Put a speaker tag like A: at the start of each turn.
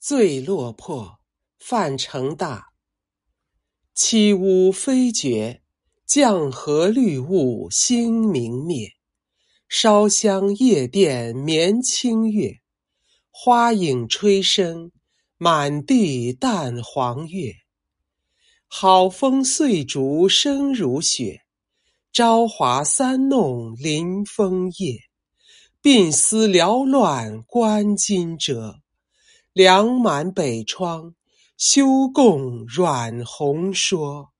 A: 醉落魄，范成大。凄乌飞绝，绛河绿雾星明灭。烧香夜殿眠清月，花影吹笙，满地淡黄月。好风碎竹声如雪，朝华三弄临风夜。鬓丝缭乱关惊蛰，梁满北窗，休共阮红说。